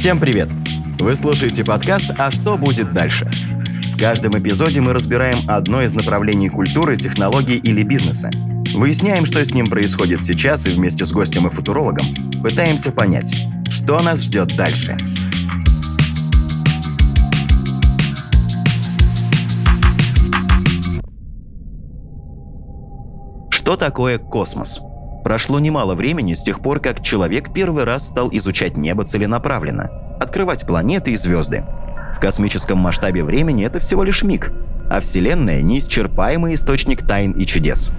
Всем привет! Вы слушаете подкаст «А что будет дальше?». В каждом эпизоде мы разбираем одно из направлений культуры, технологий или бизнеса. Выясняем, что с ним происходит сейчас и вместе с гостем и футурологом пытаемся понять, что нас ждет дальше. Что такое космос? Прошло немало времени с тех пор, как человек первый раз стал изучать небо целенаправленно, открывать планеты и звезды. В космическом масштабе времени это всего лишь миг, а Вселенная – неисчерпаемый источник тайн и чудес.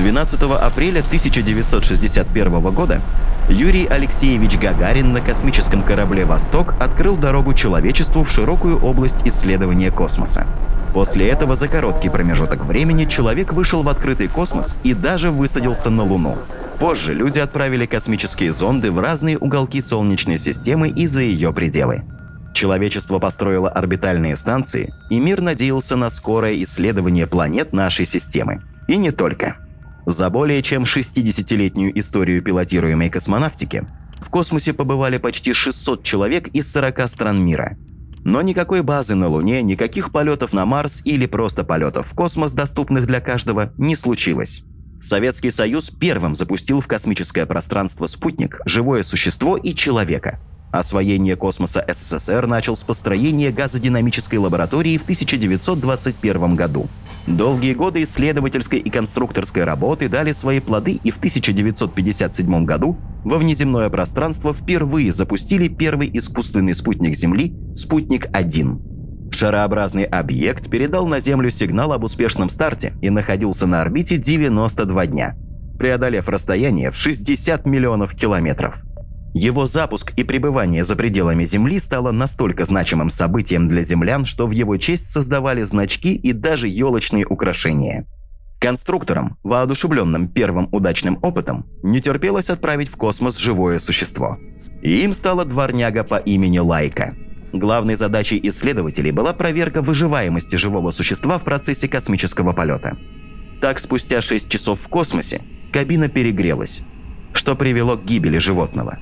12 апреля 1961 года Юрий Алексеевич Гагарин на космическом корабле «Восток» открыл дорогу человечеству в широкую область исследования космоса. После этого за короткий промежуток времени человек вышел в открытый космос и даже высадился на Луну. Позже люди отправили космические зонды в разные уголки Солнечной системы и за ее пределы. Человечество построило орбитальные станции, и мир надеялся на скорое исследование планет нашей системы. И не только. За более чем 60-летнюю историю пилотируемой космонавтики в космосе побывали почти 600 человек из 40 стран мира – но никакой базы на Луне, никаких полетов на Марс или просто полетов в космос, доступных для каждого, не случилось. Советский Союз первым запустил в космическое пространство спутник, живое существо и человека. Освоение космоса СССР начал с построения газодинамической лаборатории в 1921 году. Долгие годы исследовательской и конструкторской работы дали свои плоды, и в 1957 году во внеземное пространство впервые запустили первый искусственный спутник Земли «Спутник-1». Шарообразный объект передал на Землю сигнал об успешном старте и находился на орбите 92 дня, преодолев расстояние в 60 миллионов километров. Его запуск и пребывание за пределами Земли стало настолько значимым событием для землян, что в его честь создавали значки и даже елочные украшения – Конструкторам, воодушевленным первым удачным опытом, не терпелось отправить в космос живое существо. И им стала дворняга по имени Лайка. Главной задачей исследователей была проверка выживаемости живого существа в процессе космического полета. Так, спустя 6 часов в космосе, кабина перегрелась, что привело к гибели животного.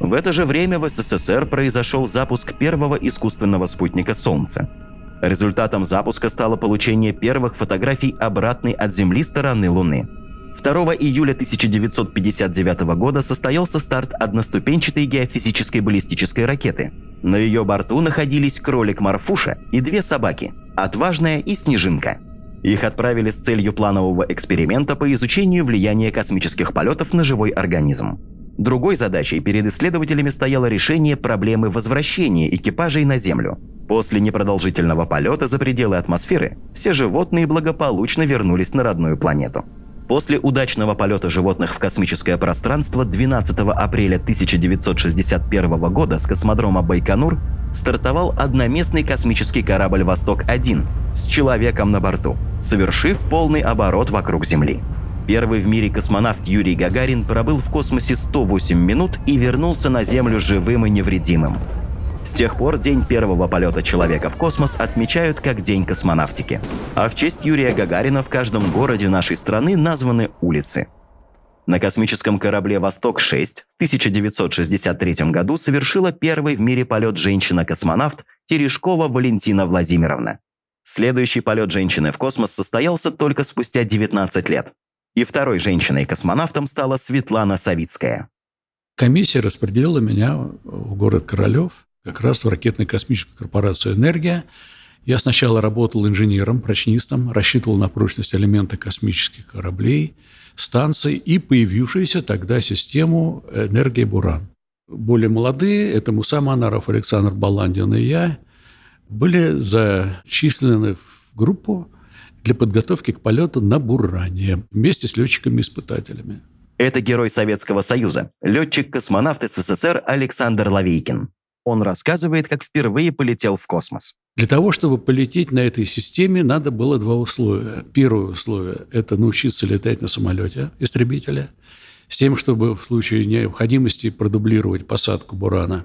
В это же время в СССР произошел запуск первого искусственного спутника Солнца – Результатом запуска стало получение первых фотографий обратной от Земли стороны Луны. 2 июля 1959 года состоялся старт одноступенчатой геофизической баллистической ракеты. На ее борту находились кролик Марфуша и две собаки – Отважная и Снежинка. Их отправили с целью планового эксперимента по изучению влияния космических полетов на живой организм. Другой задачей перед исследователями стояло решение проблемы возвращения экипажей на Землю – После непродолжительного полета за пределы атмосферы все животные благополучно вернулись на родную планету. После удачного полета животных в космическое пространство 12 апреля 1961 года с космодрома Байконур стартовал одноместный космический корабль «Восток-1» с человеком на борту, совершив полный оборот вокруг Земли. Первый в мире космонавт Юрий Гагарин пробыл в космосе 108 минут и вернулся на Землю живым и невредимым. С тех пор день первого полета человека в космос отмечают как День космонавтики. А в честь Юрия Гагарина в каждом городе нашей страны названы улицы. На космическом корабле «Восток-6» в 1963 году совершила первый в мире полет женщина-космонавт Терешкова Валентина Владимировна. Следующий полет женщины в космос состоялся только спустя 19 лет. И второй женщиной-космонавтом стала Светлана Савицкая. Комиссия распределила меня в город Королев как раз в ракетной космической корпорации «Энергия». Я сначала работал инженером, прочнистом, рассчитывал на прочность элемента космических кораблей, станций и появившуюся тогда систему «Энергия Буран». Более молодые, это Муса Манаров, Александр Баландин и я, были зачислены в группу для подготовки к полету на Буране вместе с летчиками-испытателями. Это герой Советского Союза, летчик-космонавт СССР Александр Лавейкин. Он рассказывает, как впервые полетел в космос. Для того, чтобы полететь на этой системе, надо было два условия. Первое условие – это научиться летать на самолете истребителя, с тем, чтобы в случае необходимости продублировать посадку «Бурана».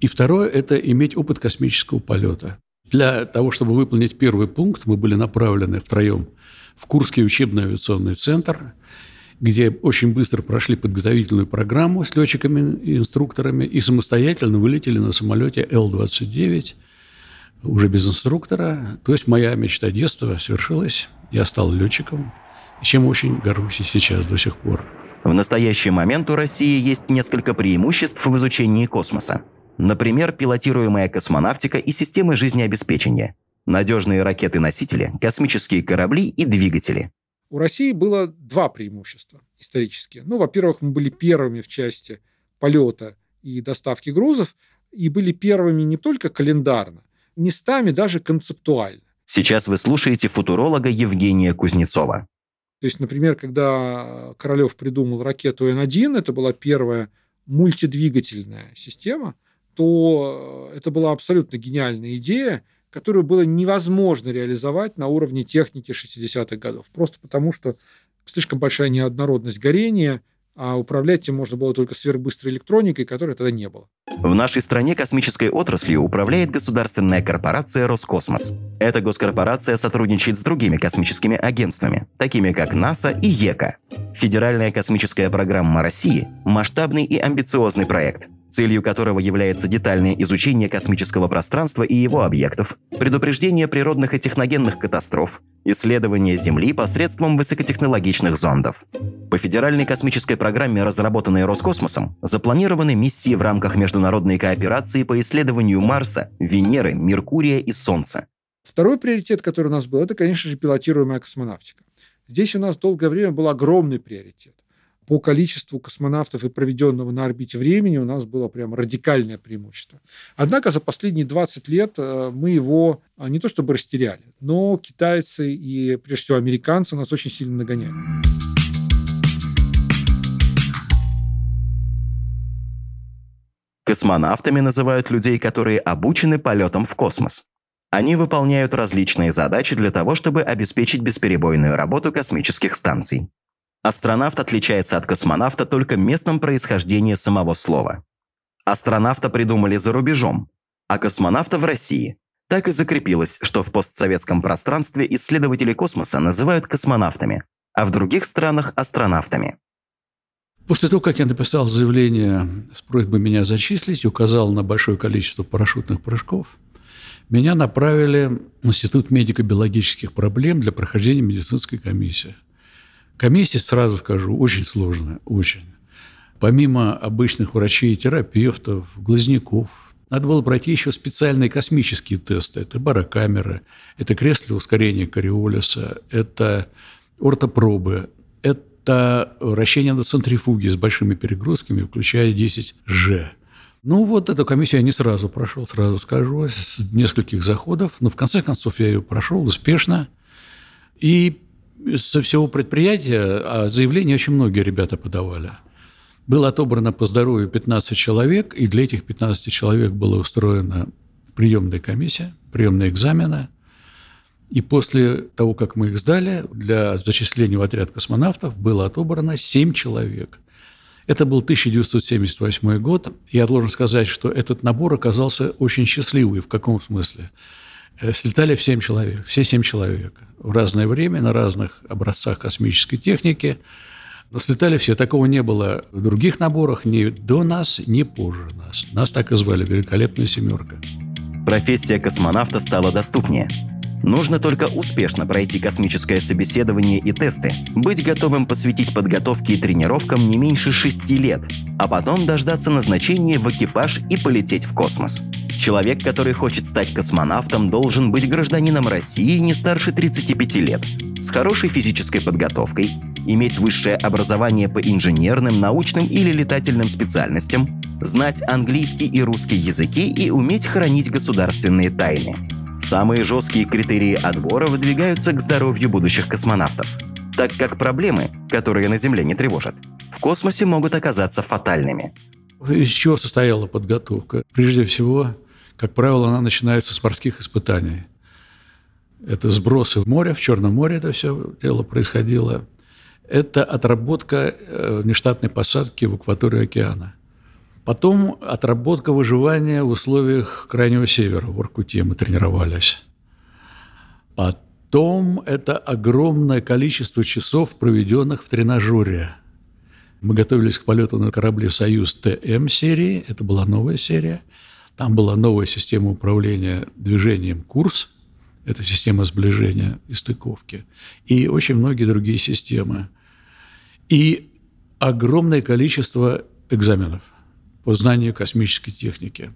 И второе – это иметь опыт космического полета. Для того, чтобы выполнить первый пункт, мы были направлены втроем в Курский учебно-авиационный центр. где очень быстро прошли подготовительную программу с летчиками и инструкторами и самостоятельно вылетели на самолете Л-29 уже без инструктора. То есть моя мечта детства свершилась. Я стал летчиком, чем очень горжусь и сейчас до сих пор. В настоящий момент у России есть несколько преимуществ в изучении космоса. Например, пилотируемая космонавтика и системы жизнеобеспечения, надежные ракеты-носители, космические корабли и двигатели. У России было два преимущества исторические. Ну, во-первых, мы были первыми в части полета и доставки грузов, и были первыми не только календарно, местами даже концептуально. Сейчас вы слушаете футуролога Евгения Кузнецова. То есть, например, когда Королев придумал ракету Н-1, это была первая мультидвигательная система, то это была абсолютно гениальная идея, которую было невозможно реализовать на уровне техники 60-х годов. Просто потому, что слишком большая неоднородность горения – а управлять им можно было только сверхбыстрой электроникой, которой тогда не было. В нашей стране космической отраслью управляет государственная корпорация «Роскосмос». Эта госкорпорация сотрудничает с другими космическими агентствами, такими как НАСА и ЕКА. Федеральная космическая программа России – масштабный и амбициозный проект, целью которого является детальное изучение космического пространства и его объектов, предупреждение природных и техногенных катастроф, исследование Земли посредством высокотехнологичных зондов. По федеральной космической программе, разработанной Роскосмосом, запланированы миссии в рамках международной кооперации по исследованию Марса, Венеры, Меркурия и Солнца. Второй приоритет, который у нас был, это, конечно же, пилотируемая космонавтика. Здесь у нас долгое время был огромный приоритет по количеству космонавтов и проведенного на орбите времени у нас было прям радикальное преимущество. Однако за последние 20 лет э, мы его а, не то чтобы растеряли, но китайцы и, прежде всего, американцы нас очень сильно нагоняют. Космонавтами называют людей, которые обучены полетом в космос. Они выполняют различные задачи для того, чтобы обеспечить бесперебойную работу космических станций. Астронавт отличается от космонавта только местом происхождения самого слова. Астронавта придумали за рубежом, а космонавта в России. Так и закрепилось, что в постсоветском пространстве исследователи космоса называют космонавтами, а в других странах – астронавтами. После того, как я написал заявление с просьбой меня зачислить, указал на большое количество парашютных прыжков, меня направили в Институт медико-биологических проблем для прохождения медицинской комиссии. Комиссия, сразу скажу, очень сложная, очень. Помимо обычных врачей, терапевтов, глазняков, надо было пройти еще специальные космические тесты. Это барокамера, это кресло ускорения кориолиса, это ортопробы, это вращение на центрифуге с большими перегрузками, включая 10G. Ну, вот эту комиссию я не сразу прошел, сразу скажу, с нескольких заходов, но в конце концов я ее прошел успешно. И со всего предприятия, а заявления очень многие ребята подавали. Было отобрано по здоровью 15 человек, и для этих 15 человек была устроена приемная комиссия, приемные экзамены. И после того, как мы их сдали, для зачисления в отряд космонавтов было отобрано 7 человек. Это был 1978 год. Я должен сказать, что этот набор оказался очень счастливый. В каком смысле? Э, слетали в 7 человек, все 7 человек. В разное время, на разных образцах космической техники. Но слетали все. Такого не было в других наборах ни до нас, ни позже нас. Нас так и звали «Великолепная семерка». Профессия космонавта стала доступнее. Нужно только успешно пройти космическое собеседование и тесты, быть готовым посвятить подготовке и тренировкам не меньше шести лет, а потом дождаться назначения в экипаж и полететь в космос – Человек, который хочет стать космонавтом, должен быть гражданином России не старше 35 лет, с хорошей физической подготовкой, иметь высшее образование по инженерным, научным или летательным специальностям, знать английский и русский языки и уметь хранить государственные тайны. Самые жесткие критерии отбора выдвигаются к здоровью будущих космонавтов, так как проблемы, которые на Земле не тревожат, в космосе могут оказаться фатальными. Из чего состояла подготовка? Прежде всего, как правило, она начинается с морских испытаний. Это сбросы в море, в Черном море это все дело происходило. Это отработка э, внештатной посадки в акватории океана. Потом отработка выживания в условиях Крайнего Севера. В Воркуте мы тренировались. Потом это огромное количество часов, проведенных в тренажере. Мы готовились к полету на корабле «Союз ТМ» серии. Это была новая серия. Там была новая система управления движением «Курс». Это система сближения и стыковки. И очень многие другие системы. И огромное количество экзаменов по знанию космической техники.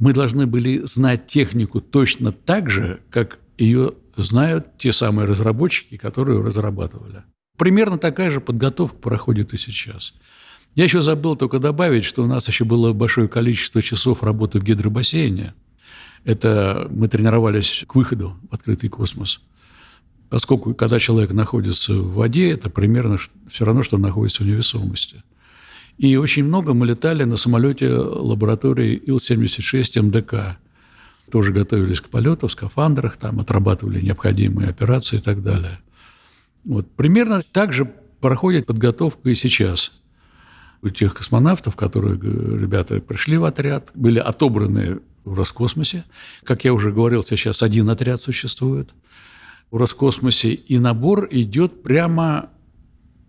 Мы должны были знать технику точно так же, как ее знают те самые разработчики, которые ее разрабатывали. Примерно такая же подготовка проходит и сейчас. Я еще забыл только добавить, что у нас еще было большое количество часов работы в гидробассейне. Это мы тренировались к выходу в открытый космос. Поскольку, когда человек находится в воде, это примерно все равно, что он находится в невесомости. И очень много мы летали на самолете лаборатории Ил-76 МДК. Тоже готовились к полету в скафандрах, там отрабатывали необходимые операции и так далее. Вот. Примерно так же проходит подготовка и сейчас. У тех космонавтов, которые, ребята, пришли в отряд, были отобраны в Роскосмосе. Как я уже говорил, сейчас один отряд существует в Роскосмосе, и набор идет прямо,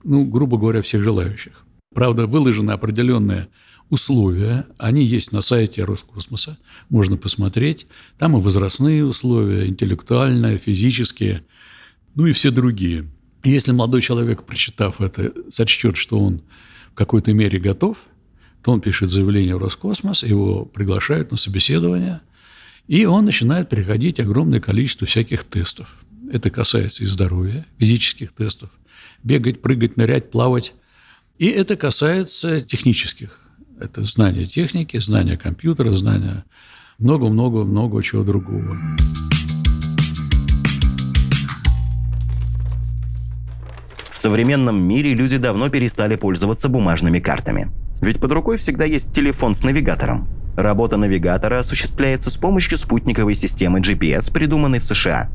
ну, грубо говоря, всех желающих. Правда, выложены определенные условия, они есть на сайте Роскосмоса, можно посмотреть. Там и возрастные условия, интеллектуальные, физические, ну и все другие. Если молодой человек, прочитав это, сочтет, что он в какой-то мере готов, то он пишет заявление в Роскосмос, его приглашают на собеседование, и он начинает приходить огромное количество всяких тестов. Это касается и здоровья, физических тестов, бегать, прыгать, нырять, плавать, и это касается технических. Это знание техники, знание компьютера, знание много-много-много чего другого. В современном мире люди давно перестали пользоваться бумажными картами. Ведь под рукой всегда есть телефон с навигатором. Работа навигатора осуществляется с помощью спутниковой системы GPS, придуманной в США.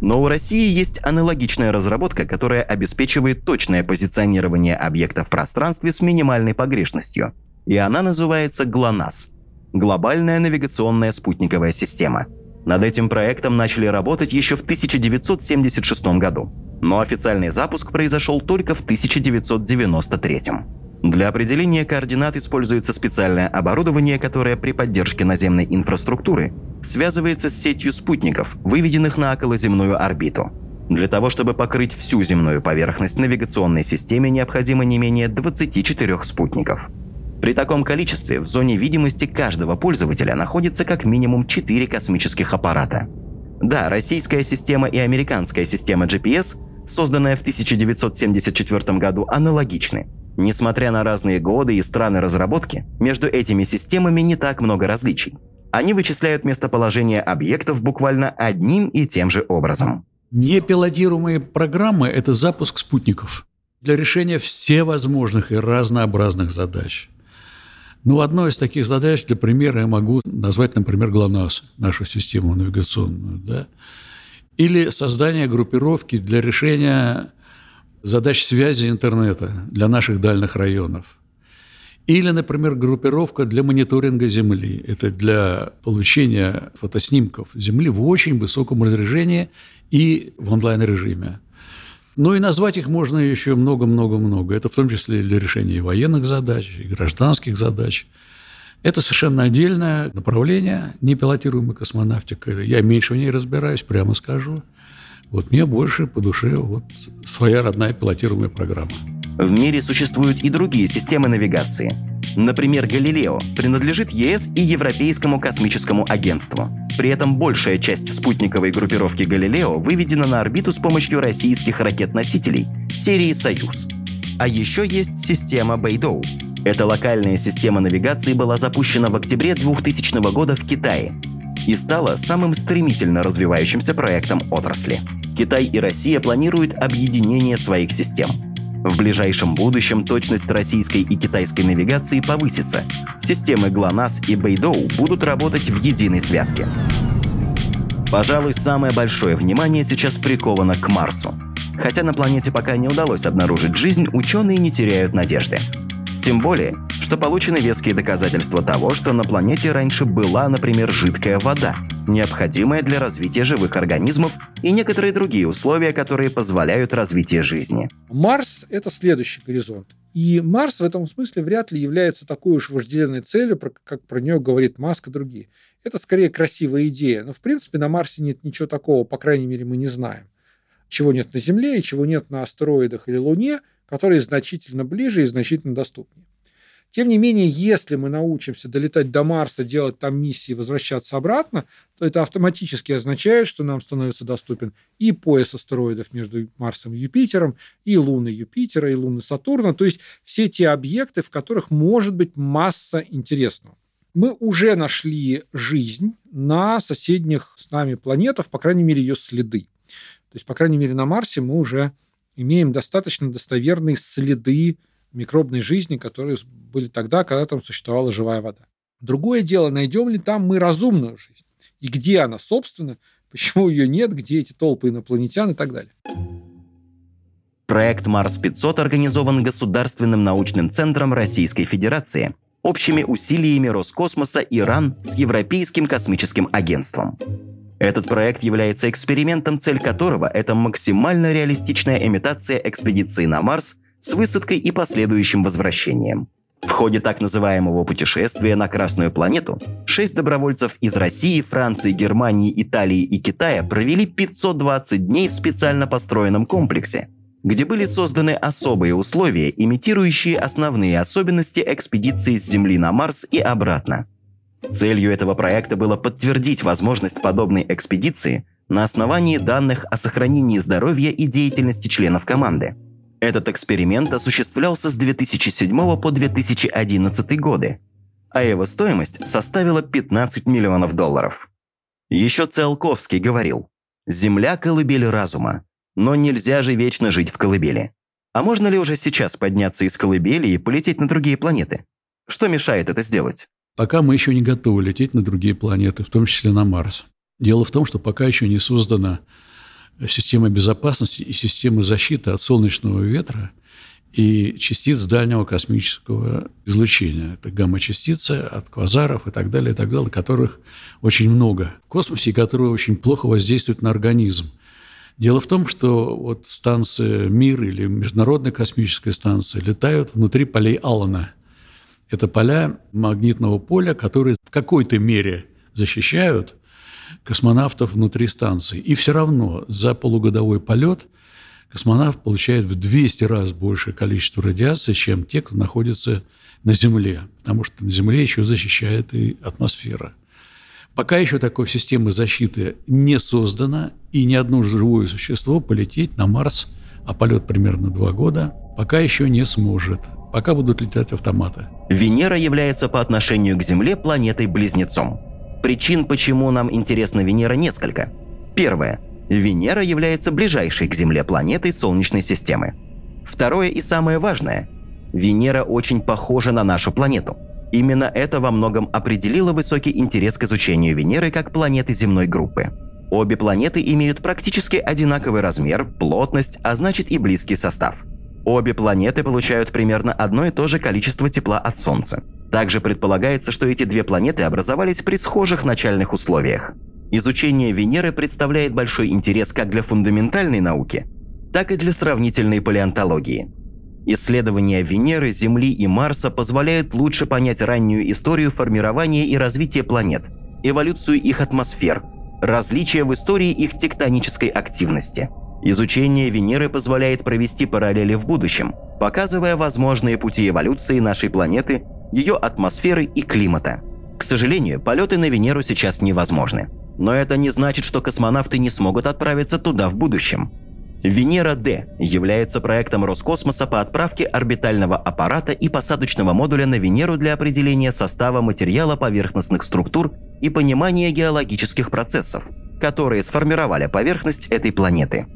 Но у России есть аналогичная разработка, которая обеспечивает точное позиционирование объекта в пространстве с минимальной погрешностью. И она называется ГЛОНАСС – Глобальная навигационная спутниковая система. Над этим проектом начали работать еще в 1976 году, но официальный запуск произошел только в 1993. Для определения координат используется специальное оборудование, которое при поддержке наземной инфраструктуры связывается с сетью спутников, выведенных на околоземную орбиту. Для того, чтобы покрыть всю земную поверхность навигационной системе, необходимо не менее 24 спутников. При таком количестве в зоне видимости каждого пользователя находится как минимум 4 космических аппарата. Да, российская система и американская система GPS, созданная в 1974 году, аналогичны – Несмотря на разные годы и страны разработки, между этими системами не так много различий. Они вычисляют местоположение объектов буквально одним и тем же образом. Непилотируемые программы – это запуск спутников для решения всевозможных и разнообразных задач. Ну, одной из таких задач, для примера, я могу назвать, например, ГЛОНАСС, нашу систему навигационную, да? или создание группировки для решения задач связи интернета для наших дальних районов. Или, например, группировка для мониторинга Земли. Это для получения фотоснимков Земли в очень высоком разрешении и в онлайн-режиме. Ну и назвать их можно еще много-много-много. Это в том числе для решения и военных задач, и гражданских задач. Это совершенно отдельное направление, непилотируемая космонавтика. Я меньше в ней разбираюсь, прямо скажу. Вот мне больше по душе вот своя родная пилотируемая программа. В мире существуют и другие системы навигации. Например, Галилео принадлежит ЕС и Европейскому космическому агентству. При этом большая часть спутниковой группировки Галилео выведена на орбиту с помощью российских ракет-носителей серии «Союз». А еще есть система Бэйдоу. Эта локальная система навигации была запущена в октябре 2000 года в Китае и стала самым стремительно развивающимся проектом отрасли. Китай и Россия планируют объединение своих систем. В ближайшем будущем точность российской и китайской навигации повысится. Системы ГЛОНАСС и Бэйдоу будут работать в единой связке. Пожалуй, самое большое внимание сейчас приковано к Марсу. Хотя на планете пока не удалось обнаружить жизнь, ученые не теряют надежды. Тем более, что получены веские доказательства того, что на планете раньше была, например, жидкая вода. Необходимое для развития живых организмов и некоторые другие условия, которые позволяют развитие жизни. Марс – это следующий горизонт. И Марс в этом смысле вряд ли является такой уж вожделенной целью, как про нее говорит Маск и другие. Это скорее красивая идея. Но, в принципе, на Марсе нет ничего такого, по крайней мере, мы не знаем. Чего нет на Земле и чего нет на астероидах или Луне, которые значительно ближе и значительно доступнее. Тем не менее, если мы научимся долетать до Марса, делать там миссии возвращаться обратно, то это автоматически означает, что нам становится доступен и пояс астероидов между Марсом и Юпитером, и луны Юпитера, и луны Сатурна, то есть все те объекты, в которых может быть масса интересного. Мы уже нашли жизнь на соседних с нами планетах, по крайней мере, ее следы. То есть, по крайней мере, на Марсе мы уже имеем достаточно достоверные следы микробной жизни, которые были тогда, когда там существовала живая вода. Другое дело, найдем ли там мы разумную жизнь? И где она, собственно, почему ее нет, где эти толпы инопланетян и так далее. Проект Марс-500 организован Государственным научным центром Российской Федерации, общими усилиями Роскосмоса и РАН с Европейским космическим агентством. Этот проект является экспериментом, цель которого – это максимально реалистичная имитация экспедиции на Марс с высадкой и последующим возвращением. В ходе так называемого путешествия на Красную планету шесть добровольцев из России, Франции, Германии, Италии и Китая провели 520 дней в специально построенном комплексе, где были созданы особые условия, имитирующие основные особенности экспедиции с Земли на Марс и обратно. Целью этого проекта было подтвердить возможность подобной экспедиции на основании данных о сохранении здоровья и деятельности членов команды – этот эксперимент осуществлялся с 2007 по 2011 годы, а его стоимость составила 15 миллионов долларов. Еще Циолковский говорил, «Земля – колыбель разума, но нельзя же вечно жить в колыбели. А можно ли уже сейчас подняться из колыбели и полететь на другие планеты? Что мешает это сделать?» Пока мы еще не готовы лететь на другие планеты, в том числе на Марс. Дело в том, что пока еще не создана системы безопасности и системы защиты от солнечного ветра и частиц дальнего космического излучения. Это гамма-частицы от квазаров и так далее, и так далее, которых очень много в космосе, и которые очень плохо воздействуют на организм. Дело в том, что вот станция «Мир» или Международная космическая станция летают внутри полей Аллана. Это поля магнитного поля, которые в какой-то мере защищают космонавтов внутри станции. И все равно за полугодовой полет космонавт получает в 200 раз большее количество радиации, чем те, кто находится на Земле, потому что на Земле еще защищает и атмосфера. Пока еще такой системы защиты не создана, и ни одно живое существо полететь на Марс, а полет примерно два года, пока еще не сможет. Пока будут летать автоматы. Венера является по отношению к Земле планетой-близнецом. Причин, почему нам интересна Венера, несколько. Первое. Венера является ближайшей к Земле планетой Солнечной системы. Второе и самое важное. Венера очень похожа на нашу планету. Именно это во многом определило высокий интерес к изучению Венеры как планеты земной группы. Обе планеты имеют практически одинаковый размер, плотность, а значит и близкий состав. Обе планеты получают примерно одно и то же количество тепла от Солнца. Также предполагается, что эти две планеты образовались при схожих начальных условиях. Изучение Венеры представляет большой интерес как для фундаментальной науки, так и для сравнительной палеонтологии. Исследования Венеры, Земли и Марса позволяют лучше понять раннюю историю формирования и развития планет, эволюцию их атмосфер, различия в истории их тектонической активности. Изучение Венеры позволяет провести параллели в будущем, показывая возможные пути эволюции нашей планеты ее атмосферы и климата. К сожалению, полеты на Венеру сейчас невозможны. Но это не значит, что космонавты не смогут отправиться туда в будущем. Венера-Д является проектом Роскосмоса по отправке орбитального аппарата и посадочного модуля на Венеру для определения состава материала поверхностных структур и понимания геологических процессов, которые сформировали поверхность этой планеты.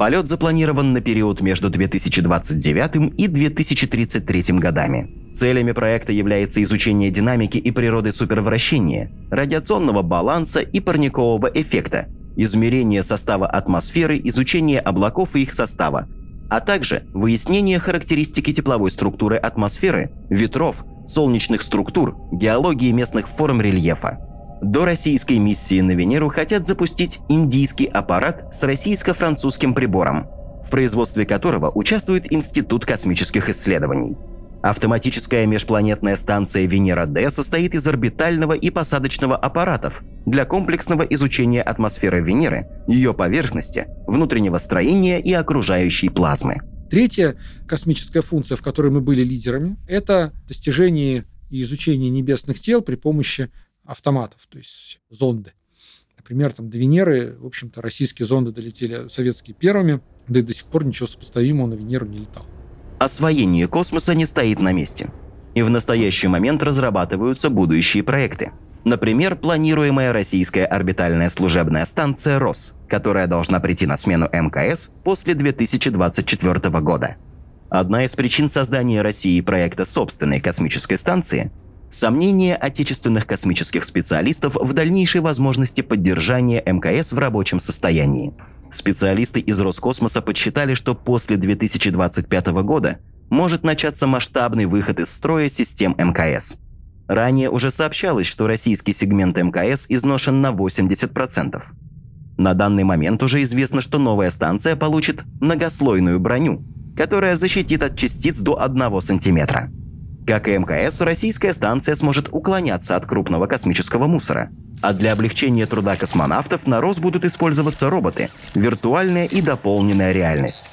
Полет запланирован на период между 2029 и 2033 годами. Целями проекта является изучение динамики и природы супервращения, радиационного баланса и парникового эффекта, измерение состава атмосферы, изучение облаков и их состава, а также выяснение характеристики тепловой структуры атмосферы, ветров, солнечных структур, геологии местных форм рельефа. До российской миссии на Венеру хотят запустить индийский аппарат с российско-французским прибором, в производстве которого участвует Институт космических исследований. Автоматическая межпланетная станция Венера-Д состоит из орбитального и посадочного аппаратов для комплексного изучения атмосферы Венеры, ее поверхности, внутреннего строения и окружающей плазмы. Третья космическая функция, в которой мы были лидерами, это достижение и изучение небесных тел при помощи автоматов, то есть зонды. Например, там до Венеры, в общем-то, российские зонды долетели советские первыми, да и до сих пор ничего сопоставимого на Венеру не летал. Освоение космоса не стоит на месте. И в настоящий момент разрабатываются будущие проекты. Например, планируемая российская орбитальная служебная станция «РОС», которая должна прийти на смену МКС после 2024 года. Одна из причин создания России проекта собственной космической станции Сомнения отечественных космических специалистов в дальнейшей возможности поддержания МКС в рабочем состоянии. Специалисты из Роскосмоса подсчитали, что после 2025 года может начаться масштабный выход из строя систем МКС. Ранее уже сообщалось, что российский сегмент МКС изношен на 80%. На данный момент уже известно, что новая станция получит многослойную броню, которая защитит от частиц до 1 сантиметра. Как и МКС, российская станция сможет уклоняться от крупного космического мусора. А для облегчения труда космонавтов на РОС будут использоваться роботы, виртуальная и дополненная реальность.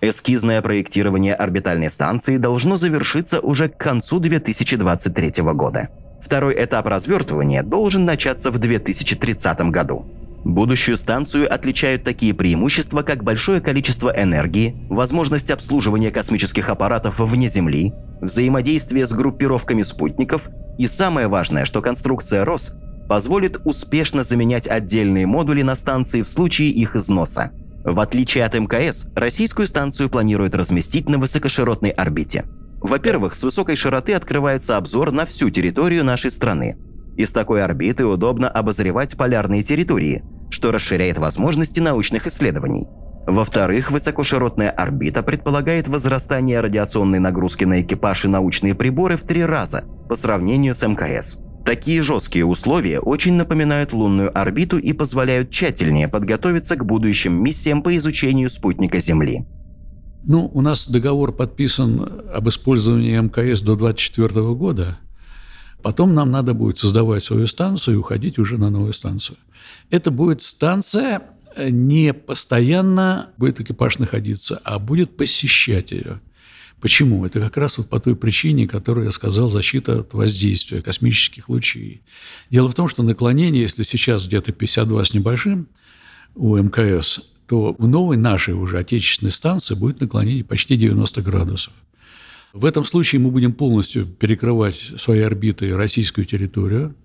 Эскизное проектирование орбитальной станции должно завершиться уже к концу 2023 года. Второй этап развертывания должен начаться в 2030 году. Будущую станцию отличают такие преимущества, как большое количество энергии, возможность обслуживания космических аппаратов вне Земли, взаимодействие с группировками спутников и самое важное, что конструкция РОС позволит успешно заменять отдельные модули на станции в случае их износа. В отличие от МКС, российскую станцию планируют разместить на высокоширотной орбите. Во-первых, с высокой широты открывается обзор на всю территорию нашей страны. Из такой орбиты удобно обозревать полярные территории, что расширяет возможности научных исследований. Во-вторых, высокоширотная орбита предполагает возрастание радиационной нагрузки на экипаж и научные приборы в три раза по сравнению с МКС. Такие жесткие условия очень напоминают лунную орбиту и позволяют тщательнее подготовиться к будущим миссиям по изучению спутника Земли. Ну, у нас договор подписан об использовании МКС до 2024 года. Потом нам надо будет создавать свою станцию и уходить уже на новую станцию. Это будет станция не постоянно будет экипаж находиться, а будет посещать ее. Почему? Это как раз вот по той причине, которую я сказал, защита от воздействия космических лучей. Дело в том, что наклонение, если сейчас где-то 52 с небольшим у МКС, то в новой нашей уже отечественной станции будет наклонение почти 90 градусов. В этом случае мы будем полностью перекрывать своей орбитой российскую территорию –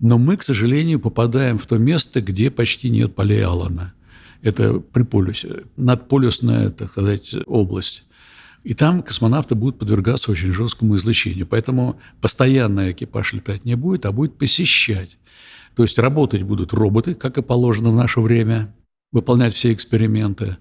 но мы, к сожалению, попадаем в то место, где почти нет полей Алана. Это при полюсе, надполюсная, так сказать, область. И там космонавты будут подвергаться очень жесткому излучению. Поэтому постоянно экипаж летать не будет, а будет посещать. То есть работать будут роботы, как и положено в наше время, выполнять все эксперименты.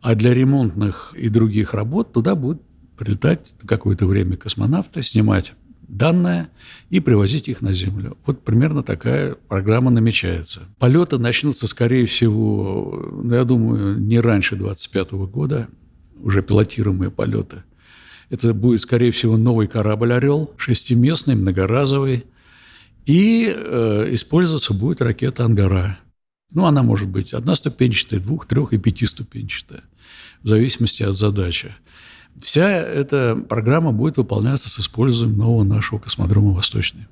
А для ремонтных и других работ туда будут прилетать какое-то время космонавты, снимать данные и привозить их на Землю. Вот примерно такая программа намечается. Полеты начнутся, скорее всего, ну, я думаю, не раньше 2025 года, уже пилотируемые полеты. Это будет, скорее всего, новый корабль «Орел», шестиместный, многоразовый, и э, использоваться будет ракета «Ангара». Ну, она может быть одноступенчатая, двух-, трех- и пятиступенчатая, в зависимости от задачи. Вся эта программа будет выполняться с использованием нового нашего космодрома «Восточный».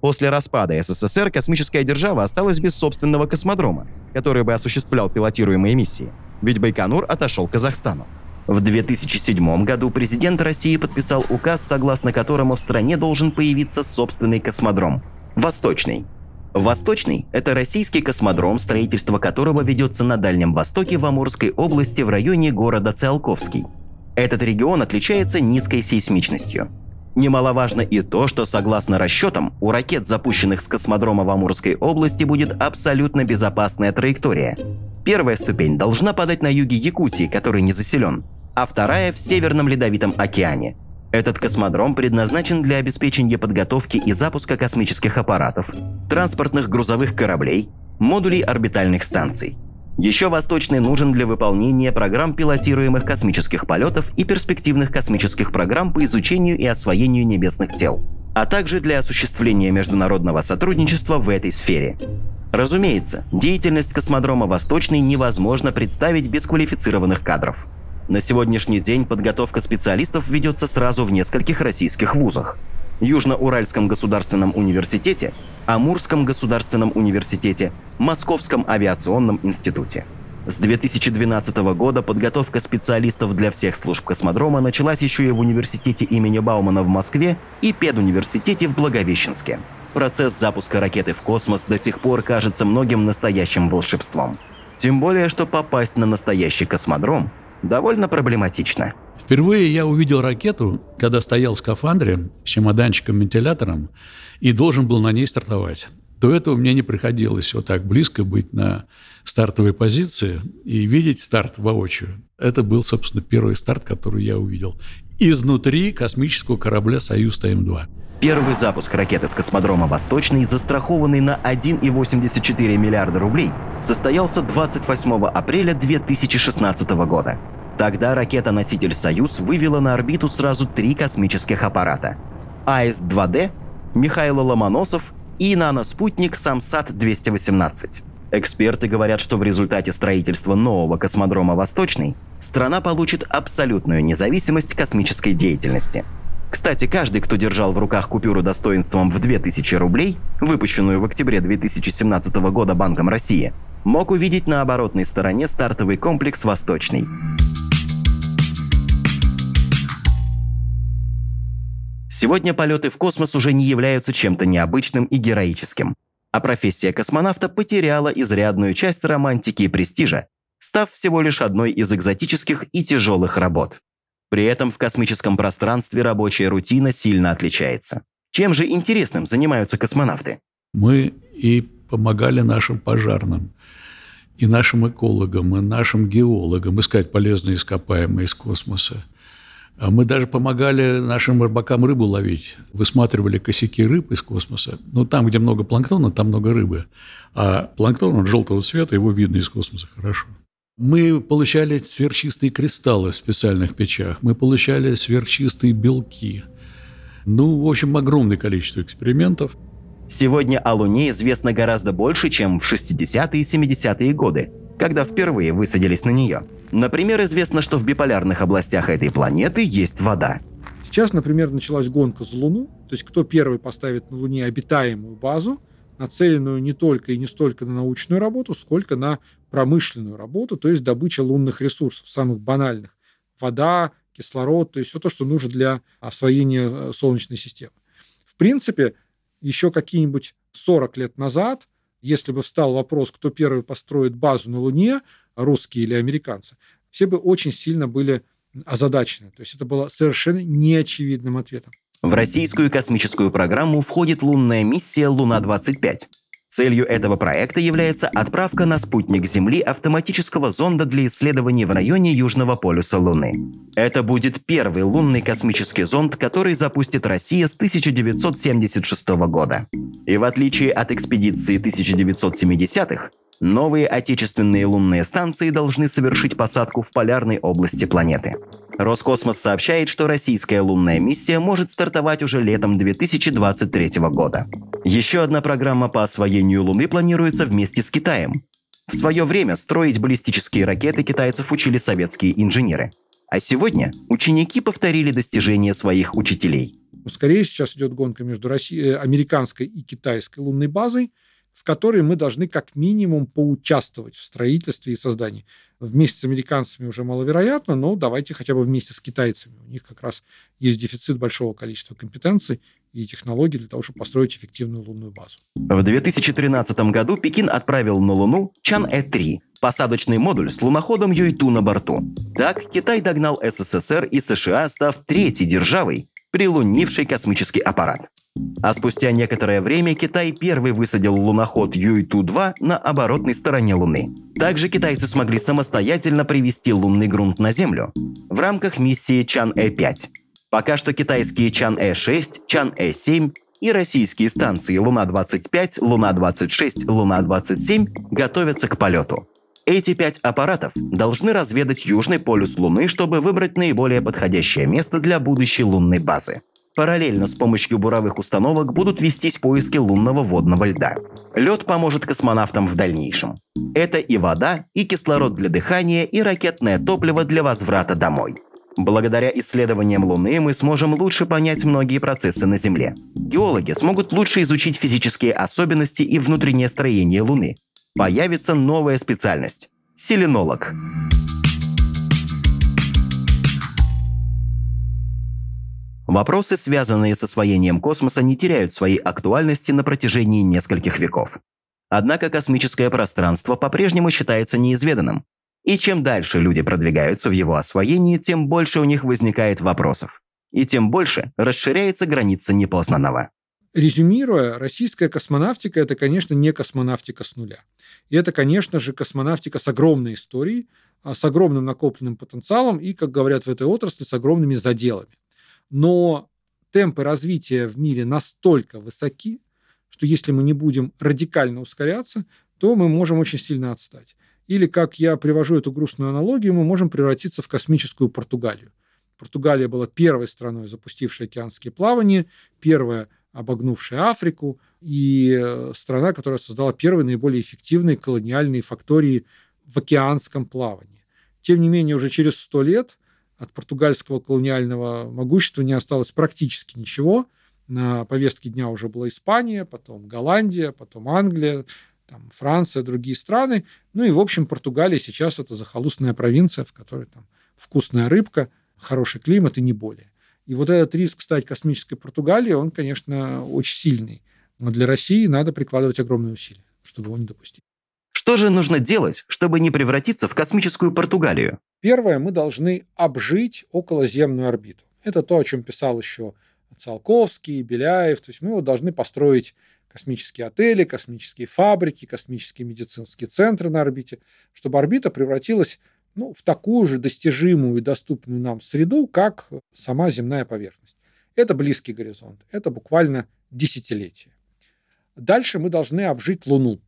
После распада СССР космическая держава осталась без собственного космодрома, который бы осуществлял пилотируемые миссии, ведь Байконур отошел к Казахстану. В 2007 году президент России подписал указ, согласно которому в стране должен появиться собственный космодром – «Восточный». «Восточный» – это российский космодром, строительство которого ведется на Дальнем Востоке в Амурской области в районе города Циолковский – этот регион отличается низкой сейсмичностью. Немаловажно и то, что согласно расчетам, у ракет, запущенных с космодрома в Амурской области, будет абсолютно безопасная траектория. Первая ступень должна падать на юге Якутии, который не заселен, а вторая в Северном Ледовитом океане. Этот космодром предназначен для обеспечения подготовки и запуска космических аппаратов, транспортных грузовых кораблей, модулей орбитальных станций. Еще Восточный нужен для выполнения программ пилотируемых космических полетов и перспективных космических программ по изучению и освоению небесных тел, а также для осуществления международного сотрудничества в этой сфере. Разумеется, деятельность космодрома Восточный невозможно представить без квалифицированных кадров. На сегодняшний день подготовка специалистов ведется сразу в нескольких российских вузах. Южно-Уральском государственном университете, Амурском государственном университете, Московском авиационном институте. С 2012 года подготовка специалистов для всех служб космодрома началась еще и в университете имени Баумана в Москве и педуниверситете в Благовещенске. Процесс запуска ракеты в космос до сих пор кажется многим настоящим волшебством. Тем более, что попасть на настоящий космодром довольно проблематично. Впервые я увидел ракету, когда стоял в скафандре с чемоданчиком-вентилятором и должен был на ней стартовать. До этого мне не приходилось вот так близко быть на стартовой позиции и видеть старт воочию. Это был, собственно, первый старт, который я увидел. Изнутри космического корабля «Союз-ТМ-2». Первый запуск ракеты с космодрома «Восточный», застрахованный на 1,84 миллиарда рублей, состоялся 28 апреля 2016 года. Тогда ракета-носитель «Союз» вывела на орбиту сразу три космических аппарата. АИС-2Д, Михаил Ломоносов и наноспутник «Самсат-218». Эксперты говорят, что в результате строительства нового космодрома «Восточный» страна получит абсолютную независимость космической деятельности – кстати, каждый, кто держал в руках купюру достоинством в 2000 рублей, выпущенную в октябре 2017 года Банком России, мог увидеть на оборотной стороне стартовый комплекс «Восточный». Сегодня полеты в космос уже не являются чем-то необычным и героическим, а профессия космонавта потеряла изрядную часть романтики и престижа, став всего лишь одной из экзотических и тяжелых работ. При этом в космическом пространстве рабочая рутина сильно отличается. Чем же интересным занимаются космонавты? Мы и помогали нашим пожарным, и нашим экологам, и нашим геологам искать полезные ископаемые из космоса. А мы даже помогали нашим рыбакам рыбу ловить, высматривали косяки рыб из космоса. Ну, там, где много планктона, там много рыбы. А планктон он желтого цвета, его видно из космоса хорошо. Мы получали сверхчистые кристаллы в специальных печах, мы получали сверхчистые белки. Ну, в общем, огромное количество экспериментов. Сегодня о Луне известно гораздо больше, чем в 60-е и 70-е годы, когда впервые высадились на нее. Например, известно, что в биполярных областях этой планеты есть вода. Сейчас, например, началась гонка за Луну, то есть кто первый поставит на Луне обитаемую базу, нацеленную не только и не столько на научную работу, сколько на промышленную работу, то есть добыча лунных ресурсов, самых банальных. Вода, кислород, то есть все то, что нужно для освоения э, Солнечной системы. В принципе, еще какие-нибудь 40 лет назад, если бы встал вопрос, кто первый построит базу на Луне, русские или американцы, все бы очень сильно были озадачены. То есть это было совершенно неочевидным ответом. В российскую космическую программу входит лунная миссия «Луна-25». Целью этого проекта является отправка на спутник Земли автоматического зонда для исследований в районе Южного полюса Луны. Это будет первый лунный космический зонд, который запустит Россия с 1976 года. И в отличие от экспедиции 1970-х, новые отечественные лунные станции должны совершить посадку в полярной области планеты. Роскосмос сообщает, что российская лунная миссия может стартовать уже летом 2023 года. Еще одна программа по освоению Луны планируется вместе с Китаем. В свое время строить баллистические ракеты китайцев учили советские инженеры. А сегодня ученики повторили достижения своих учителей. Скорее сейчас идет гонка между Россией, американской и китайской лунной базой – в которой мы должны как минимум поучаствовать в строительстве и создании. Вместе с американцами уже маловероятно, но давайте хотя бы вместе с китайцами. У них как раз есть дефицит большого количества компетенций и технологий для того, чтобы построить эффективную лунную базу. В 2013 году Пекин отправил на Луну Чан-Э-3, посадочный модуль с луноходом Юйту на борту. Так Китай догнал СССР и США, став третьей державой, прилунившей космический аппарат. А спустя некоторое время Китай первый высадил луноход Юйту-2 на оборотной стороне Луны. Также китайцы смогли самостоятельно привести лунный грунт на Землю в рамках миссии Чан-Э-5. Пока что китайские Чан-Э-6, Чан-Э-7 и российские станции Луна-25, Луна-26, Луна-27 готовятся к полету. Эти пять аппаратов должны разведать южный полюс Луны, чтобы выбрать наиболее подходящее место для будущей лунной базы. Параллельно с помощью буровых установок будут вестись поиски лунного водного льда. Лед поможет космонавтам в дальнейшем. Это и вода, и кислород для дыхания, и ракетное топливо для возврата домой. Благодаря исследованиям Луны мы сможем лучше понять многие процессы на Земле. Геологи смогут лучше изучить физические особенности и внутреннее строение Луны. Появится новая специальность – селенолог. Вопросы, связанные с освоением космоса, не теряют своей актуальности на протяжении нескольких веков. Однако космическое пространство по-прежнему считается неизведанным. И чем дальше люди продвигаются в его освоении, тем больше у них возникает вопросов. И тем больше расширяется граница непознанного. Резюмируя, российская космонавтика – это, конечно, не космонавтика с нуля. И это, конечно же, космонавтика с огромной историей, а, с огромным накопленным потенциалом и, как говорят в этой отрасли, с огромными заделами. Но темпы развития в мире настолько высоки, что если мы не будем радикально ускоряться, то мы можем очень сильно отстать. Или, как я привожу эту грустную аналогию, мы можем превратиться в космическую Португалию. Португалия была первой страной, запустившей океанские плавания, первая, обогнувшая Африку, и э, страна, которая создала первые наиболее эффективные колониальные фактории в океанском плавании. Тем не менее, уже через сто лет от португальского колониального могущества не осталось практически ничего. На повестке дня уже была Испания, потом Голландия, потом Англия, там, Франция, другие страны. Ну и, в общем, Португалия сейчас это захолустная провинция, в которой там вкусная рыбка, хороший климат и не более. И вот этот риск стать космической Португалией, он, конечно, очень сильный. Но для России надо прикладывать огромные усилия, чтобы его не допустить. Что же нужно делать, чтобы не превратиться в космическую Португалию? Первое, мы должны обжить околоземную орбиту. Это то, о чем писал еще Циолковский, Беляев. То есть мы вот должны построить космические отели, космические фабрики, космические медицинские центры на орбите, чтобы орбита превратилась ну, в такую же достижимую и доступную нам среду, как сама земная поверхность. Это близкий горизонт, это буквально десятилетие. Дальше мы должны обжить Луну,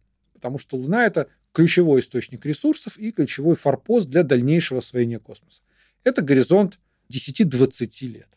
потому что Луна – это ключевой источник ресурсов и ключевой форпост для дальнейшего освоения космоса. Это горизонт 10-20 лет.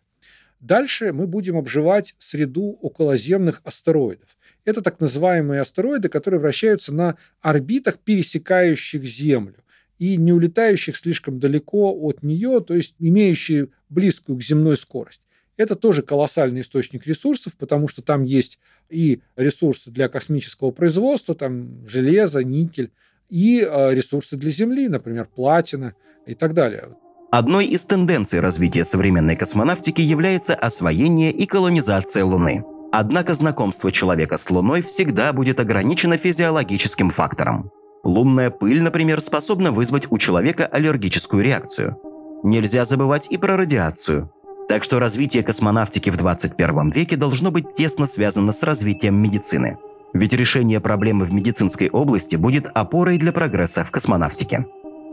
Дальше мы будем обживать среду околоземных астероидов. Это так называемые астероиды, которые вращаются на орбитах, пересекающих Землю и не улетающих слишком далеко от нее, то есть имеющие близкую к земной скорость. Это тоже колоссальный источник ресурсов, потому что там есть и ресурсы для космического производства, там железо, никель, и а, ресурсы для Земли, например, платина и так далее. Одной из тенденций развития современной космонавтики является освоение и колонизация Луны. Однако знакомство человека с Луной всегда будет ограничено физиологическим фактором. Лунная пыль, например, способна вызвать у человека аллергическую реакцию. Нельзя забывать и про радиацию. Так что развитие космонавтики в 21 веке должно быть тесно связано с развитием медицины – ведь решение проблемы в медицинской области будет опорой для прогресса в космонавтике.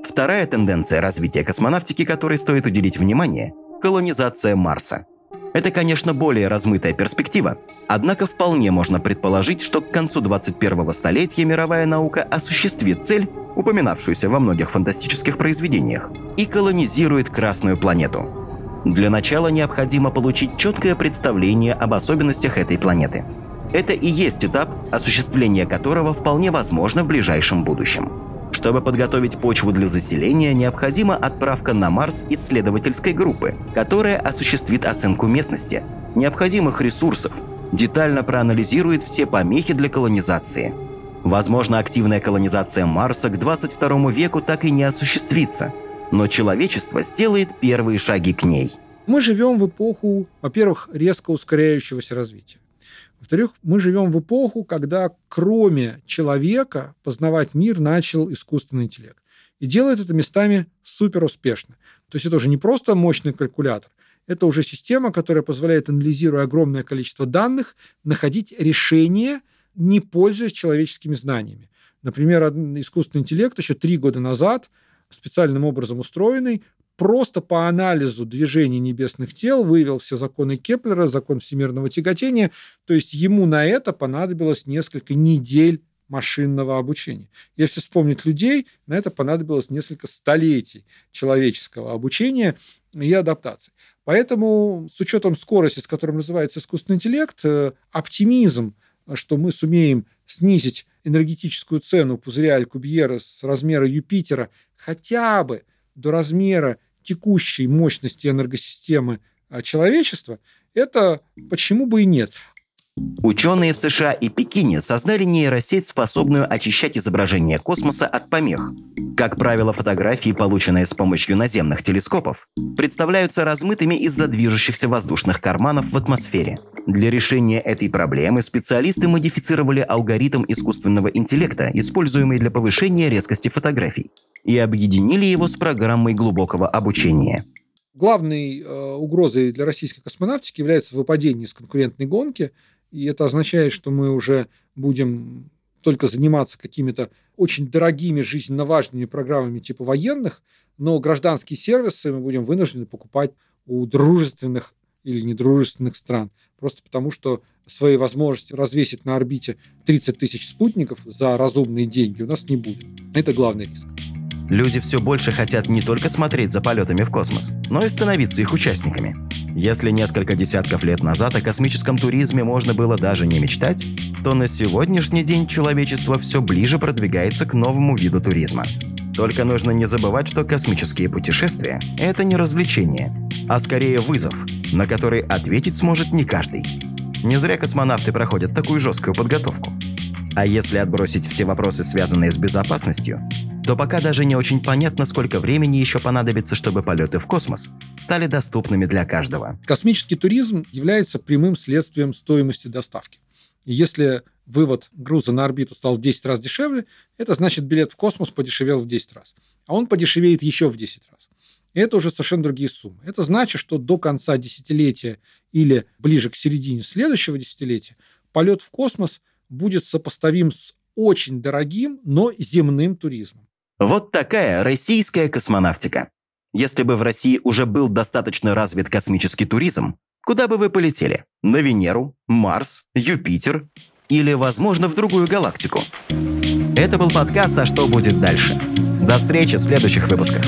Вторая тенденция развития космонавтики, которой стоит уделить внимание – колонизация Марса. Это, конечно, более размытая перспектива, однако вполне можно предположить, что к концу 21-го столетия мировая наука осуществит цель, упоминавшуюся во многих фантастических произведениях, и колонизирует Красную планету. Для начала необходимо получить четкое представление об особенностях этой планеты – это и есть этап, осуществление которого вполне возможно в ближайшем будущем. Чтобы подготовить почву для заселения, необходима отправка на Марс исследовательской группы, которая осуществит оценку местности, необходимых ресурсов, детально проанализирует все помехи для колонизации. Возможно, активная колонизация Марса к 22 веку так и не осуществится, но человечество сделает первые шаги к ней. Мы живем в эпоху, во-первых, резко ускоряющегося развития. Во-вторых, мы живем в эпоху, когда кроме человека познавать мир начал искусственный интеллект. И делает это местами супер успешно. То есть это уже не просто мощный калькулятор, это уже система, которая позволяет, анализируя огромное количество данных, находить решения, не пользуясь человеческими знаниями. Например, искусственный интеллект еще три года назад, специальным образом устроенный, просто по анализу движений небесных тел вывел все законы Кеплера, закон всемирного тяготения. То есть ему на это понадобилось несколько недель машинного обучения. Если вспомнить людей, на это понадобилось несколько столетий человеческого обучения и адаптации. Поэтому с учетом скорости, с которой развивается искусственный интеллект, э, оптимизм, что мы сумеем снизить энергетическую цену пузыря Алькубьера с размера Юпитера хотя бы до размера текущей мощности энергосистемы а, человечества, это почему бы и нет. Ученые в США и Пекине создали нейросеть, способную очищать изображение космоса от помех. Как правило, фотографии, полученные с помощью наземных телескопов, представляются размытыми из-за движущихся воздушных карманов в атмосфере. Для решения этой проблемы специалисты модифицировали алгоритм искусственного интеллекта, используемый для повышения резкости фотографий, и объединили его с программой глубокого обучения. Главной э, угрозой для российской космонавтики является выпадение из конкурентной гонки – и это означает, что мы уже будем только заниматься какими-то очень дорогими, жизненно важными программами типа военных, но гражданские сервисы мы будем вынуждены покупать у дружественных или недружественных стран. Просто потому, что свои возможности развесить на орбите 30 тысяч спутников за разумные деньги у нас не будет. Это главный риск. Люди все больше хотят не только смотреть за полетами в космос, но и становиться их участниками. Если несколько десятков лет назад о космическом туризме можно было даже не мечтать, то на сегодняшний день человечество все ближе продвигается к новому виду туризма. Только нужно не забывать, что космические путешествия – это не развлечение, а скорее вызов, на который ответить сможет не каждый. Не зря космонавты проходят такую жесткую подготовку. А если отбросить все вопросы, связанные с безопасностью, то пока даже не очень понятно, сколько времени еще понадобится, чтобы полеты в космос стали доступными для каждого. Космический туризм является прямым следствием стоимости доставки. Если вывод груза на орбиту стал в 10 раз дешевле, это значит билет в космос подешевел в 10 раз. А он подешевеет еще в 10 раз. И это уже совершенно другие суммы. Это значит, что до конца десятилетия или ближе к середине следующего десятилетия полет в космос будет сопоставим с очень дорогим, но земным туризмом. Вот такая российская космонавтика. Если бы в России уже был достаточно развит космический туризм, куда бы вы полетели? На Венеру, Марс, Юпитер или, возможно, в другую галактику? Это был подкаст «А что будет дальше?». До встречи в следующих выпусках.